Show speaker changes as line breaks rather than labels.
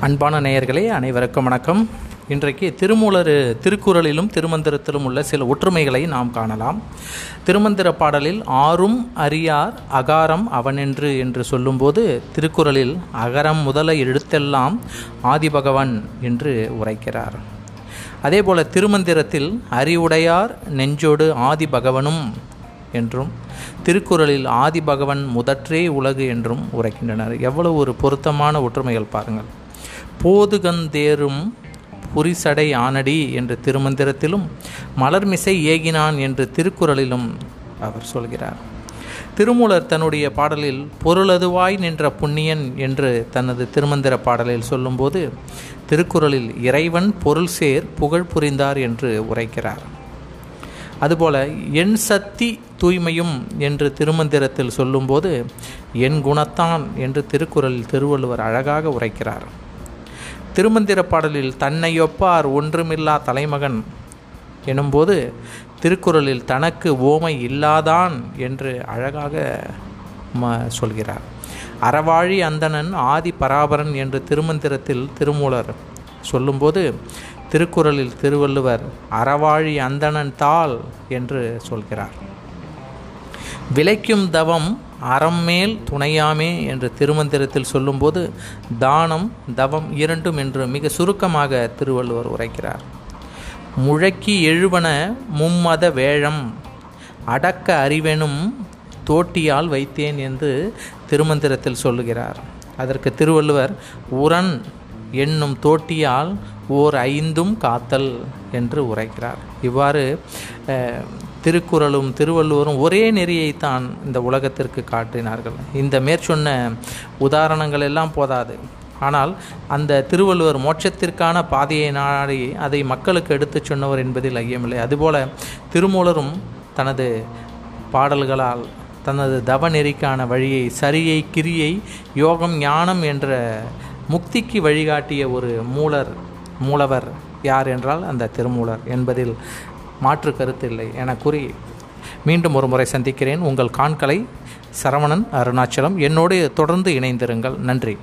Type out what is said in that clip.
அன்பான நேயர்களே அனைவருக்கும் வணக்கம். இன்றைக்கு திருமூலர் திருக்குறளிலும் திருமந்திரத்திலும் உள்ள சில ஒற்றுமைகளை நாம் காணலாம். திருமந்திர பாடலில் ஆறும் அரியார் அகாரம் அவனென்று என்று சொல்லும்போது திருக்குறளில் அகரம் முதலை எழுத்தெல்லாம் ஆதிபகவன் என்று உரைக்கிறார். அதேபோல திருமந்திரத்தில் அறிவுடையார் நெஞ்சோடு ஆதிபகவனும் என்றும் திருக்குறளில் ஆதிபகவன் முதற்றே உலகு என்றும் உரைக்கின்றனர். எவ்வளவு ஒரு பொருத்தமான ஒற்றுமைகள் பாருங்கள். போதுகந்தேரும் புரிசடை ஆனடி என்று திருமந்திரத்திலும் மலர்மிசை ஏகினான் என்று திருக்குறளிலும் அவர் சொல்கிறார். திருமூலர் தன்னுடைய பாடலில் பொருளதுவாய் நின்ற புண்ணியன் என்று தனது திருமந்திர பாடலில் சொல்லும்போது திருக்குறளில் இறைவன் பொருள் சேர் புகழ் புரிந்தார் என்று உரைக்கிறார். அதுபோல என் சக்தி தூய்மையும் என்று திருமந்திரத்தில் சொல்லும்போது என் குணத்தான் என்று திருக்குறளில் திருவள்ளுவர் அழகாக உரைக்கிறார். திருமந்திர பாடலில் தன்னையொப்பார் ஒன்றுமில்லா தலைமகன் எனும்போது திருக்குறளில் தனக்கு ஓமை இல்லாதான் என்று அழகாக ம சொல்கிறார். அறவாழி அந்தணன் ஆதி பராபரன் என்று திருமந்திரத்தில் திருமூலர் சொல்லும்போது திருக்குறளில் திருவள்ளுவர் அறவாழி அந்தணன் தாள் என்று சொல்கிறார். விளைக்கும் தவம் அறம் மேல் துணையாமே என்று திருமந்திரத்தில் சொல்லும்போது தானம் தவம் இரண்டும் என்று மிக சுருக்கமாக திருவள்ளுவர் உரைக்கிறார். முழக்கி எழுவன மும்மத வேழம் அடக்க அறிவெனும் தோட்டியால் வைத்தேன் என்று திருமந்திரத்தில் சொல்லுகிறார். அதற்கு திருவள்ளுவர் உரன் என்னும் தோட்டியால் ஓர் ஐந்தும் காத்தல் என்று உரைக்கிறார். இவ்வாறு திருக்குறளும் திருவள்ளுவரும் ஒரே நெறியைத்தான் இந்த உலகத்திற்கு காட்டினார்கள். இந்த மேற்சொன்ன உதாரணங்கள் எல்லாம் போதாது. ஆனால் அந்த திருவள்ளுவர் மோட்சத்திற்கான பாதையை நாடி அதை மக்களுக்கு எடுத்துச் சொன்னவர் என்பதில் ஐயமில்லை. அதுபோல திருமூலரும் தனது பாடல்களால் தனது தவ நெறிக்கான வழியை சரியை கிரியை யோகம் ஞானம் என்ற முக்திக்கு வழிகாட்டிய ஒரு மூலர் மூலவர் யார் என்றால் அந்த திருமூலர் என்பதில் மாற்று கருத்தில்லை என கூறி மீண்டும் ஒரு முறை சந்திக்கிறேன். உங்கள் காண்களை சரவணன் அருணாச்சலம் என்னோடு தொடர்ந்து இணைந்திருங்கள். நன்றி.